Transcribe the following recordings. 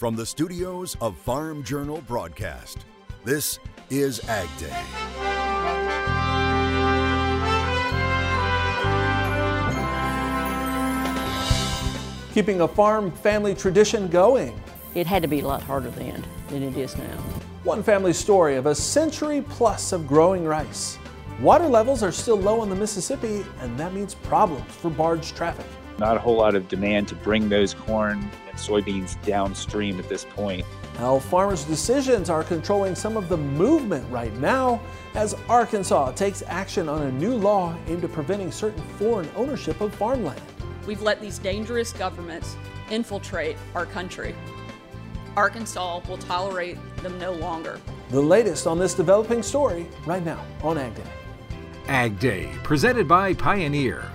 From the studios of Farm Journal Broadcast, this is Ag Day. Keeping a farm family tradition going. It had to be a lot harder then than it is now. One family story of a century plus of growing rice. Water levels are still low on the Mississippi, and that means problems for barge traffic. Not a whole lot of demand to bring those corn and soybeans downstream at this point. How farmers' decisions are controlling some of the movement right now as Arkansas takes action on a new law aimed at preventing certain foreign ownership of farmland. We've let these dangerous governments infiltrate our country. Arkansas will tolerate them no longer. The latest on this developing story right now on Ag Day. Ag Day, presented by Pioneer.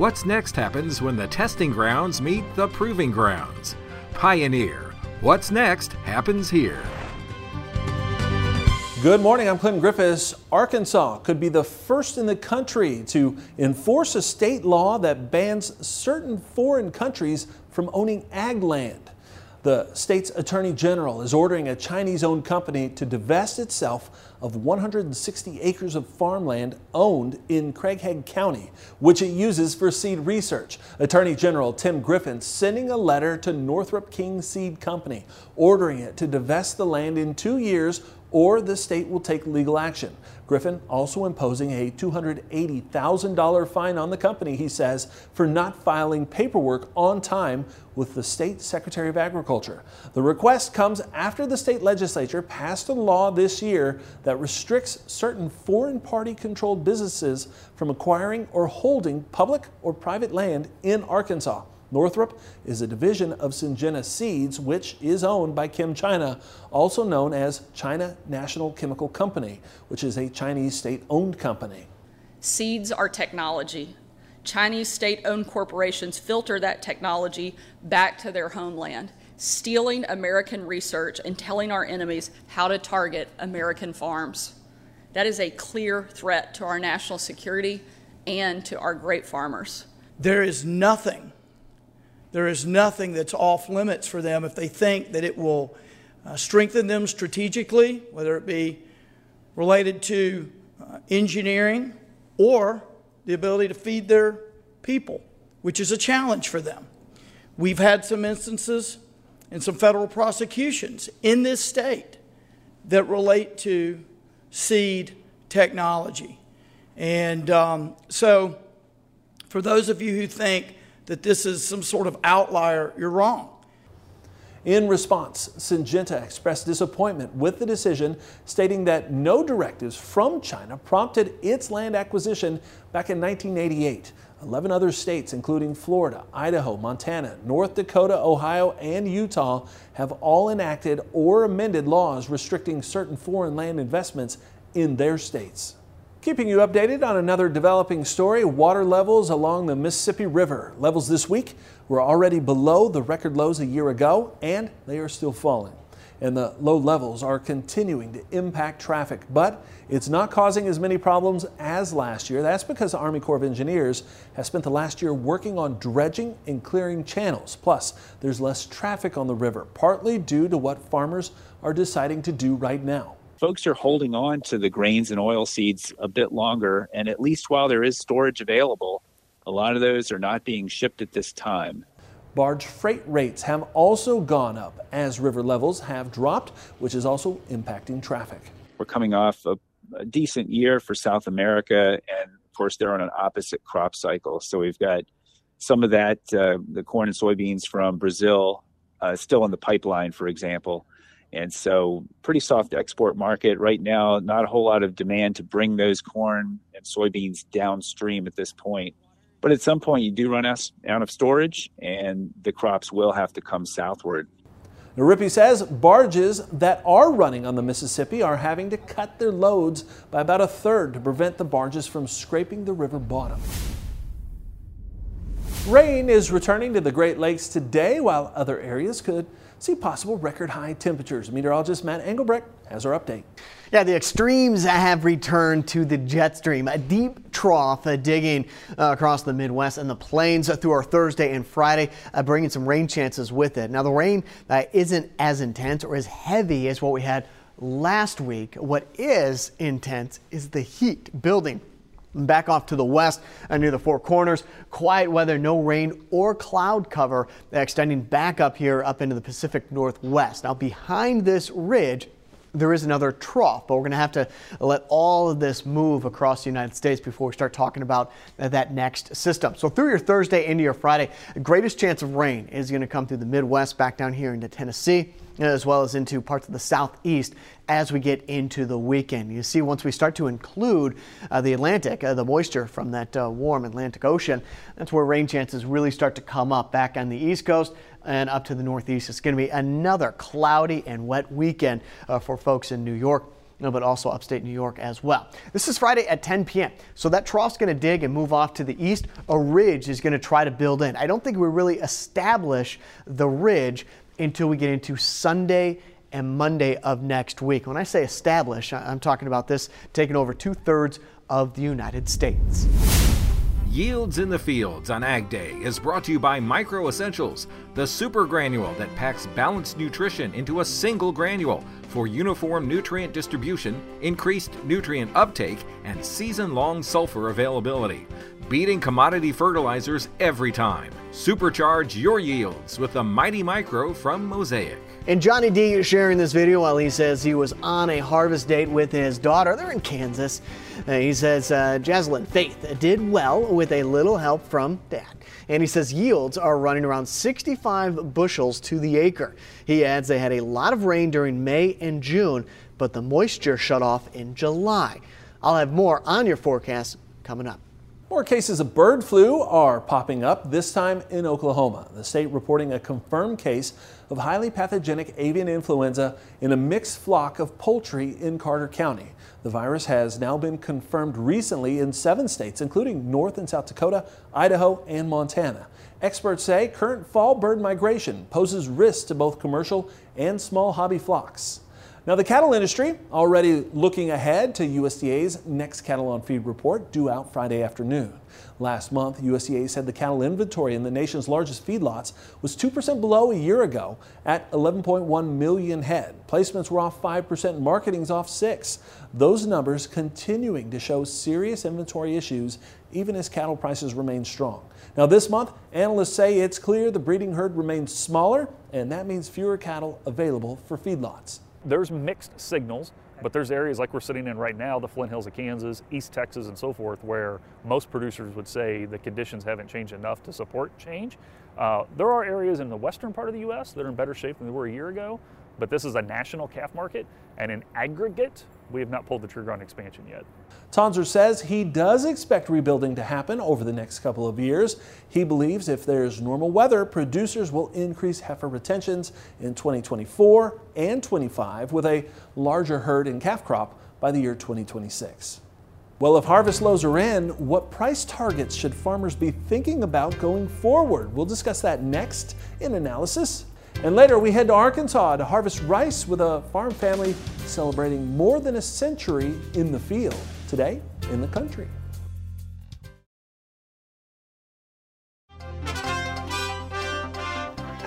What's next happens when the testing grounds meet the proving grounds. Pioneer. What's next happens here. Good morning, I'm Clinton Griffiths. Arkansas could be the first in the country to enforce a state law that bans certain foreign countries from owning ag land. The state's attorney general is ordering a Chinese owned company to divest itself of 160 acres of farmland owned in Craighead County, which it uses for seed research. Attorney General Tim Griffin sending a letter to Northrup King Seed Company ordering it to divest the land in two years or the state will take legal action. Griffin also imposing a $280,000 fine on the company, he says, for not filing paperwork on time with the state Secretary of Agriculture. The request comes after the state legislature passed a law this year that restricts certain foreign party controlled businesses from acquiring or holding public or private land in Arkansas. Northrup is a division of Syngenta Seeds, which is owned by ChemChina, also known as China National Chemical Company, which is a Chinese state owned company. Seeds are technology. Chinese state owned corporations filter that technology back to their homeland, stealing American research and telling our enemies how to target American farms. That is a clear threat to our national security and to our great farmers. There is nothing there is nothing that's off limits for them if they think that it will uh, strengthen them strategically, whether it be related to uh, engineering or the ability to feed their people, which is a challenge for them. We've had some instances and some federal prosecutions in this state that relate to seed technology. And um, so, for those of you who think that this is some sort of outlier, you're wrong. In response, Syngenta expressed disappointment with the decision, stating that no directives from China prompted its land acquisition back in 1988. 11 other states, including Florida, Idaho, Montana, North Dakota, Ohio, and Utah, have all enacted or amended laws restricting certain foreign land investments in their states. Keeping you updated on another developing story, water levels along the Mississippi River. Levels this week were already below the record lows a year ago, and they are still falling. And the low levels are continuing to impact traffic, but it's not causing as many problems as last year. That's because the Army Corps of Engineers has spent the last year working on dredging and clearing channels. Plus, there's less traffic on the river, partly due to what farmers are deciding to do right now folks are holding on to the grains and oil seeds a bit longer. And at least while there is storage available, a lot of those are not being shipped at this time. Barge freight rates have also gone up as river levels have dropped, which is also impacting traffic. We're coming off a, a decent year for South America, and of course, they're on an opposite crop cycle. So we've got some of that, uh, the corn and soybeans from Brazil, uh, still in the pipeline, for example. And so, pretty soft export market right now. Not a whole lot of demand to bring those corn and soybeans downstream at this point. But at some point, you do run out of storage, and the crops will have to come southward. Now, Rippey says barges that are running on the Mississippi are having to cut their loads by about a third to prevent the barges from scraping the river bottom. Rain is returning to the Great Lakes today, while other areas could see possible record high temperatures. Meteorologist Matt Engelbrecht has our update. Yeah, the extremes have returned to the jet stream. A deep trough uh, digging uh, across the Midwest and the plains through our Thursday and Friday, uh, bringing some rain chances with it. Now, the rain uh, isn't as intense or as heavy as what we had last week. What is intense is the heat building Back off to the west uh, near the Four Corners, quiet weather, no rain or cloud cover extending back up here up into the Pacific Northwest. Now behind this ridge, there is another trough, but we're going to have to let all of this move across the United States before we start talking about that next system. So through your Thursday into your Friday, the greatest chance of rain is going to come through the Midwest back down here into Tennessee as well as into parts of the southeast as we get into the weekend. You see, once we start to include uh, the Atlantic, uh, the moisture from that uh, warm Atlantic Ocean, that's where rain chances really start to come up back on the east coast and up to the northeast. It's going to be another cloudy and wet weekend uh, for folks in New York but also upstate New York as well. This is Friday at 10 p.m. So that trough's going to dig and move off to the east. A ridge is going to try to build in. I don't think we really establish the ridge until we get into Sunday and Monday of next week. When I say establish, I'm talking about this taking over two thirds of the United States. Yields in the Fields on Ag Day is brought to you by Micro Essentials, the super granule that packs balanced nutrition into a single granule for uniform nutrient distribution, increased nutrient uptake, and season long sulfur availability. Beating commodity fertilizers every time. Supercharge your yields with the Mighty Micro from Mosaic. And Johnny D is sharing this video while he says he was on a harvest date with his daughter. They're in Kansas. Uh, he says uh, Jaslyn Faith did well with a little help from dad. And he says yields are running around 65 bushels to the acre. He adds they had a lot of rain during May and June, but the moisture shut off in July. I'll have more on your forecast coming up. More cases of bird flu are popping up, this time in Oklahoma. The state reporting a confirmed case of highly pathogenic avian influenza in a mixed flock of poultry in Carter County. The virus has now been confirmed recently in seven states, including North and South Dakota, Idaho, and Montana. Experts say current fall bird migration poses risks to both commercial and small hobby flocks. Now, the cattle industry already looking ahead to USDA's next cattle on feed report due out Friday afternoon. Last month, USDA said the cattle inventory in the nation's largest feedlots was 2% below a year ago at 11.1 million head. Placements were off 5% and marketing's off 6. Those numbers continuing to show serious inventory issues even as cattle prices remain strong. Now, this month, analysts say it's clear the breeding herd remains smaller, and that means fewer cattle available for feedlots there's mixed signals, but there's areas like we're sitting in right now, the Flint Hills of Kansas, East Texas, and so forth, where most producers would say the conditions haven't changed enough to support change. Uh, there are areas in the western part of the U.S. that are in better shape than they were a year ago, but this is a national calf market, and in aggregate, we have not pulled the trigger on expansion yet. Tonsor says he does expect rebuilding to happen over the next couple of years. He believes if there's normal weather, producers will increase heifer retentions in 2024 and 25 with a larger herd in calf crop by the year 2026. Well, if harvest lows are in, what price targets should farmers be thinking about going forward? We'll discuss that next in analysis. And later we head to Arkansas to harvest rice with a farm family celebrating more than a century in the field, today in the country.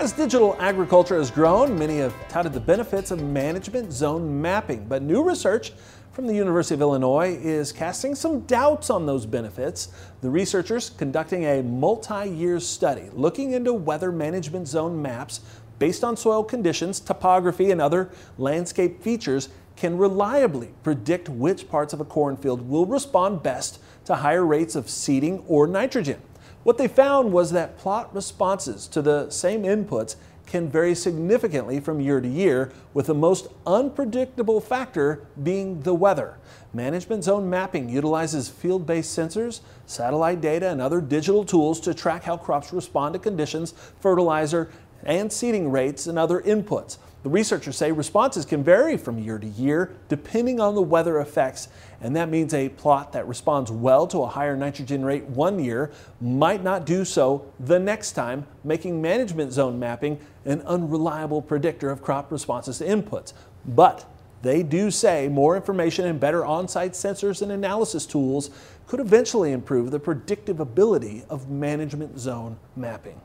As digital agriculture has grown, many have touted the benefits of management zone mapping, but new research from the University of Illinois is casting some doubts on those benefits. The researchers conducting a multi-year study looking into whether management zone maps based on soil conditions, topography, and other landscape features, can reliably predict which parts of a cornfield will respond best to higher rates of seeding or nitrogen. What they found was that plot responses to the same inputs can vary significantly from year to year, with the most unpredictable factor being the weather. Management zone mapping utilizes field based sensors, satellite data, and other digital tools to track how crops respond to conditions, fertilizer, and seeding rates and other inputs. The researchers say responses can vary from year to year depending on the weather effects, and that means a plot that responds well to a higher nitrogen rate one year might not do so the next time, making management zone mapping an unreliable predictor of crop responses to inputs. But they do say more information and better on site sensors and analysis tools could eventually improve the predictive ability of management zone mapping.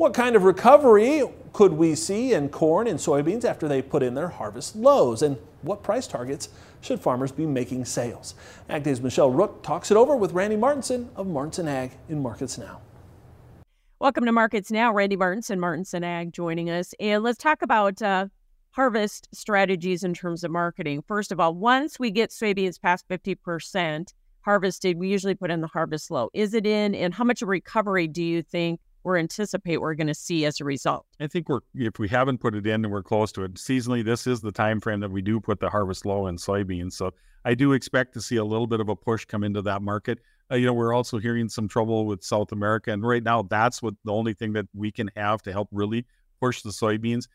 What kind of recovery could we see in corn and soybeans after they put in their harvest lows? And what price targets should farmers be making sales? Ag Day's Michelle Rook talks it over with Randy Martinson of Martinson Ag in Markets Now. Welcome to Markets Now. Randy Martinson, Martinson Ag joining us. And let's talk about uh, harvest strategies in terms of marketing. First of all, once we get soybeans past 50% harvested, we usually put in the harvest low. Is it in? And how much of recovery do you think or anticipate we're going to see as a result? I think we're if we haven't put it in and we're close to it. Seasonally, this is the time frame that we do put the harvest low in soybeans. So I do expect to see a little bit of a push come into that market. Uh, you know, we're also hearing some trouble with South America, and right now that's what the only thing that we can have to help really push the soybeans.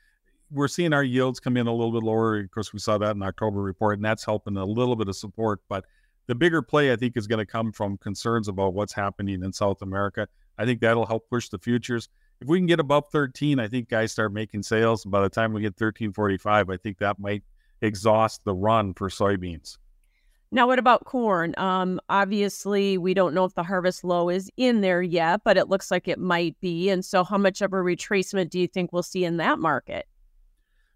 We're seeing our yields come in a little bit lower. Of course, we saw that in October report, and that's helping a little bit of support. But the bigger play, I think, is going to come from concerns about what's happening in South America. I think that'll help push the futures. If we can get above 13, I think guys start making sales. By the time we get 1345, I think that might exhaust the run for soybeans. Now, what about corn? Um, obviously, we don't know if the harvest low is in there yet, but it looks like it might be. And so, how much of a retracement do you think we'll see in that market?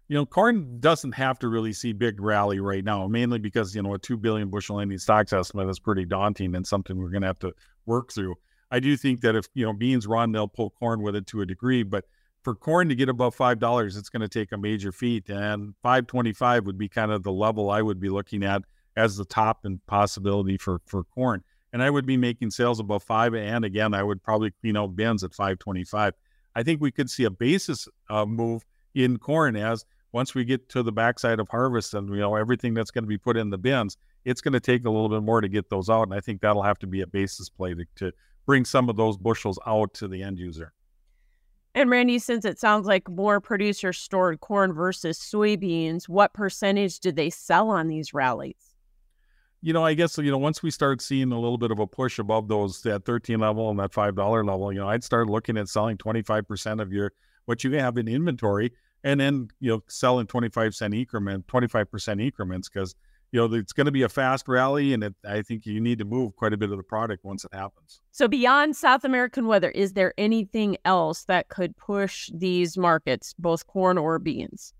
You know, corn doesn't have to really see big rally right now, mainly because you know a two billion bushel ending stocks estimate is pretty daunting and something we're going to have to work through. I do think that if you know beans run, they'll pull corn with it to a degree, but for corn to get above five dollars, it's going to take a major feat, and five twenty-five would be kind of the level I would be looking at as the top and possibility for for corn. And I would be making sales above five, and again, I would probably clean out bins at five twenty-five. I think we could see a basis uh, move in corn as once we get to the backside of harvest and you know everything that's going to be put in the bins, it's going to take a little bit more to get those out, and I think that'll have to be a basis play to, to bring some of those bushels out to the end user. And Randy, since it sounds like more producers stored corn versus soybeans, what percentage did they sell on these rallies? You know, I guess you know once we start seeing a little bit of a push above those that thirteen level and that five dollar level, you know, I'd start looking at selling twenty five percent of your what you have in inventory, and then you know selling twenty five cent increment, twenty five percent increments because you know, it's going to be a fast rally, and it, I think you need to move quite a bit of the product once it happens. So, beyond South American weather, is there anything else that could push these markets, both corn or beans?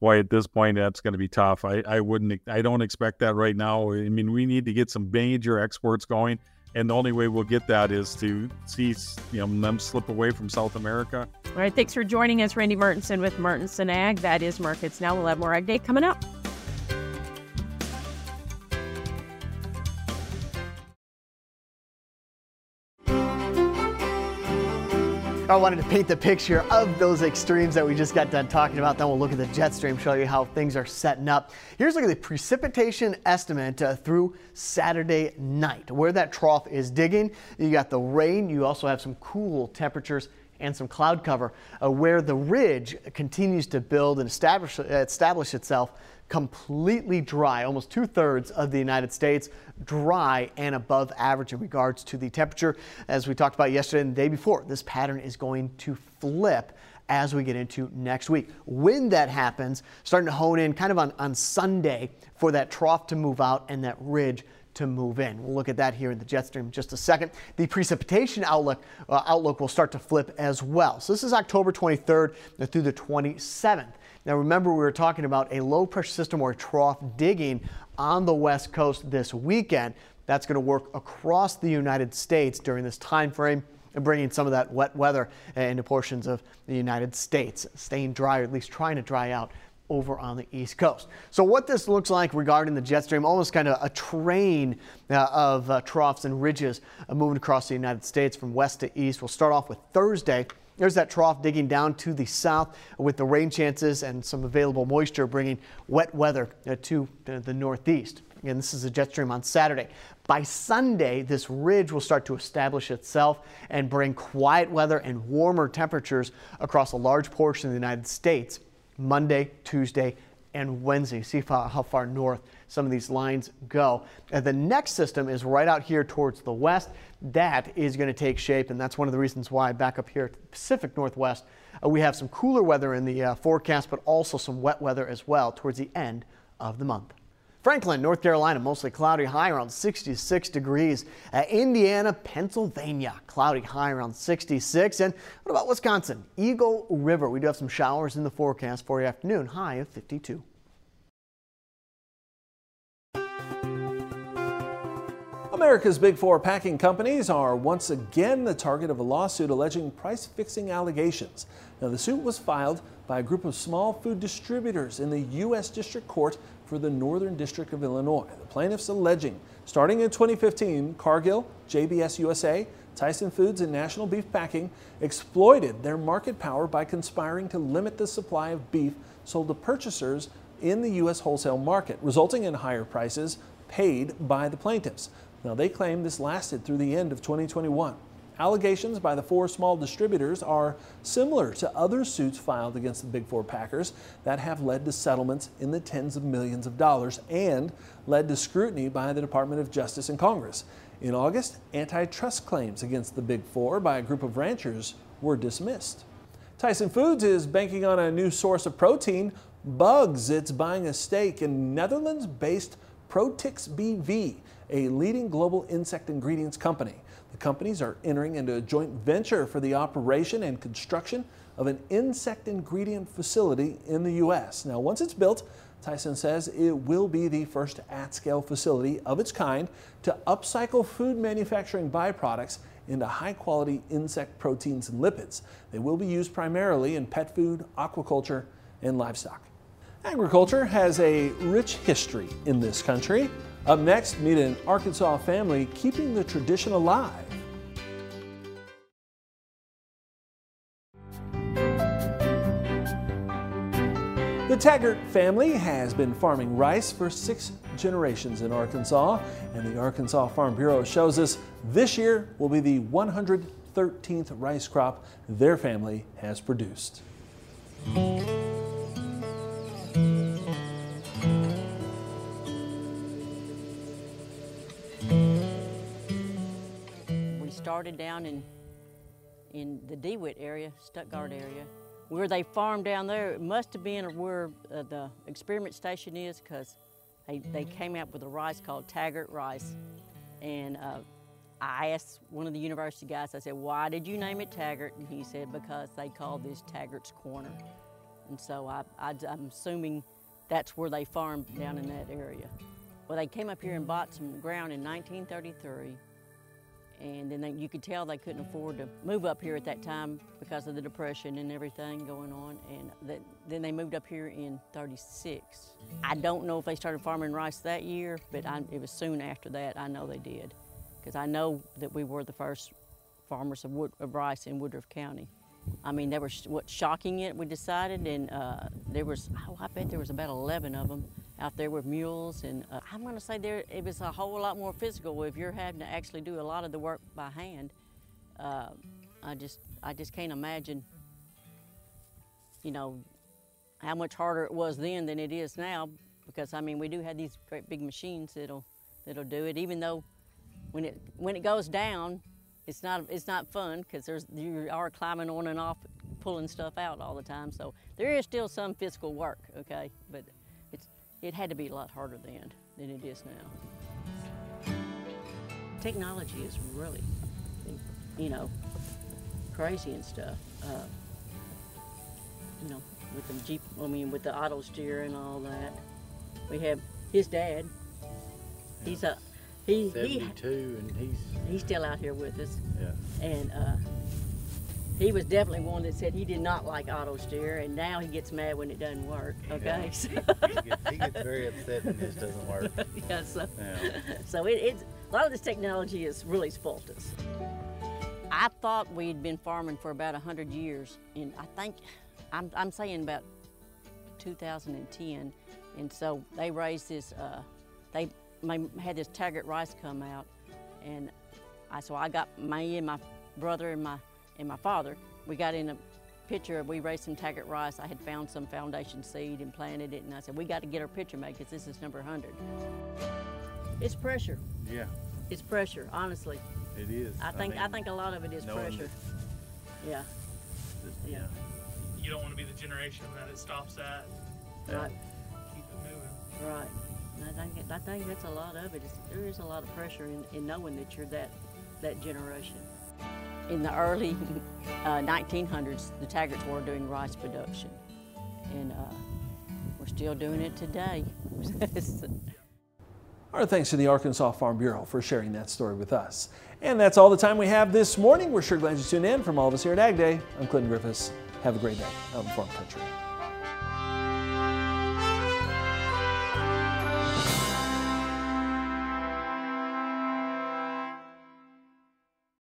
Boy, at this point, that's going to be tough. I, I wouldn't, I don't expect that right now. I mean, we need to get some major exports going, and the only way we'll get that is to see, you know, them slip away from South America. All right, thanks for joining us, Randy Martinson with Martinson Ag. That is Markets Now. We'll have more Ag Day coming up. I wanted to paint the picture of those extremes that we just got done talking about. Then we'll look at the jet stream, show you how things are setting up. Here's a look at the precipitation estimate uh, through Saturday night, where that trough is digging. You got the rain. You also have some cool temperatures and some cloud cover, uh, where the ridge continues to build and establish, uh, establish itself completely dry, almost two thirds of the United States dry and above average in regards to the temperature. As we talked about yesterday and the day before, this pattern is going to flip as we get into next week. When that happens, starting to hone in kind of on, on Sunday for that trough to move out and that ridge to move in. We'll look at that here in the jet stream in just a second. The precipitation outlook uh, outlook will start to flip as well. So this is October 23rd through the 27th. Now remember we were talking about a low pressure system or trough digging on the west coast this weekend. That's going to work across the United States during this time frame and bringing some of that wet weather into portions of the United States, staying dry or at least trying to dry out over on the east coast. So what this looks like regarding the jet stream, almost kind of a train uh, of uh, troughs and ridges uh, moving across the United States from west to east. We'll start off with Thursday. There's that trough digging down to the south with the rain chances and some available moisture bringing wet weather uh, to the northeast. Again, this is a jet stream on Saturday. By Sunday, this ridge will start to establish itself and bring quiet weather and warmer temperatures across a large portion of the United States Monday, Tuesday, and Wednesday. See how, how far north some of these lines go. And the next system is right out here towards the west. That is going to take shape, and that's one of the reasons why back up here at the Pacific Northwest, uh, we have some cooler weather in the uh, forecast, but also some wet weather as well towards the end of the month. Franklin, North Carolina, mostly cloudy, high around 66 degrees. Uh, Indiana, Pennsylvania, cloudy, high around 66. And what about Wisconsin? Eagle River, we do have some showers in the forecast for the afternoon, high of 52. America's Big Four packing companies are once again the target of a lawsuit alleging price fixing allegations. Now, the suit was filed by a group of small food distributors in the U.S. District Court for the Northern District of Illinois. The plaintiffs alleging, starting in 2015, Cargill, JBS USA, Tyson Foods, and National Beef Packing exploited their market power by conspiring to limit the supply of beef sold to purchasers in the U.S. wholesale market, resulting in higher prices paid by the plaintiffs. Now, they claim this lasted through the end of 2021. Allegations by the four small distributors are similar to other suits filed against the Big Four Packers that have led to settlements in the tens of millions of dollars and led to scrutiny by the Department of Justice and Congress. In August, antitrust claims against the Big Four by a group of ranchers were dismissed. Tyson Foods is banking on a new source of protein, bugs. It's buying a stake in Netherlands based Protix BV a leading global insect ingredients company. The companies are entering into a joint venture for the operation and construction of an insect ingredient facility in the U.S. Now, once it's built, Tyson says it will be the first at scale facility of its kind to upcycle food manufacturing byproducts into high quality insect proteins and lipids. They will be used primarily in pet food, aquaculture, and livestock. Agriculture has a rich history in this country. Up next, meet an Arkansas family keeping the tradition alive. The Taggart family has been farming rice for six generations in Arkansas, and the Arkansas Farm Bureau shows us this year will be the 113th rice crop their family has produced. Started down in in the DeWitt area, Stuttgart area, where they farmed down there. It must have been where uh, the experiment station is because they, they came out with a rice called Taggart rice. And uh, I asked one of the university guys, I said, why did you name it Taggart? And he said, because they called this Taggart's Corner. And so I, I, I'm assuming that's where they farmed down in that area. Well, they came up here and bought some ground in 1933 and then they, you could tell they couldn't afford to move up here at that time because of the depression and everything going on. And that, then they moved up here in 36. I don't know if they started farming rice that year, but I, it was soon after that. I know they did because I know that we were the first farmers of, wood, of rice in Woodruff County. I mean, they were what shocking it. We decided, and uh, there was oh, I bet there was about 11 of them out there with mules, and uh, I'm going to say there it was a whole lot more physical if you're having to actually do a lot of the work by hand. Uh, I just I just can't imagine, you know, how much harder it was then than it is now. Because I mean, we do have these great big machines that'll that'll do it. Even though when it when it goes down, it's not it's not fun because there's you are climbing on and off, pulling stuff out all the time. So there is still some physical work, okay, but it's, it had to be a lot harder then than it is now. Technology is really, you know, crazy and stuff. Uh, you know, with the Jeep, I mean, with the auto steer and all that. We have his dad. He's a he 72 he, and he's he's still out here with us. Yeah. And uh, he was definitely one that said he did not like auto steer, and now he gets mad when it doesn't work. Okay, yeah. so. he, gets, he, gets, very upset when this doesn't work. yeah, so yeah. so it, it's a lot of this technology has really spoilt us. I thought we'd been farming for about hundred years, and I think I'm, I'm saying about 2010, and so they raised this. Uh, they had this Taggart rice come out, and I so I got me and my brother and my and my father, we got in a picture. We raised some Taggart rice. I had found some foundation seed and planted it, and I said, we got to get our picture made because this is number 100. It's pressure. Yeah, It's pressure, honestly. it is. I think I, mean, think a lot of it is knowing pressure. Yeah. this- Yeah. You don't want to be the generation that it stops at. Right. I think that's a lot of it. Is there is a lot of pressure in, in knowing that you're that that generation. In the early uh, 1900s, the Taggarts were doing rice production, and uh, we're still doing it today. Our thanks to the Arkansas Farm Bureau for sharing that story with us. And that's all the time we have this morning. We're sure glad you tuned in. From all of us here at Ag Day, I'm Clinton Griffiths. Have a great day out in farm country.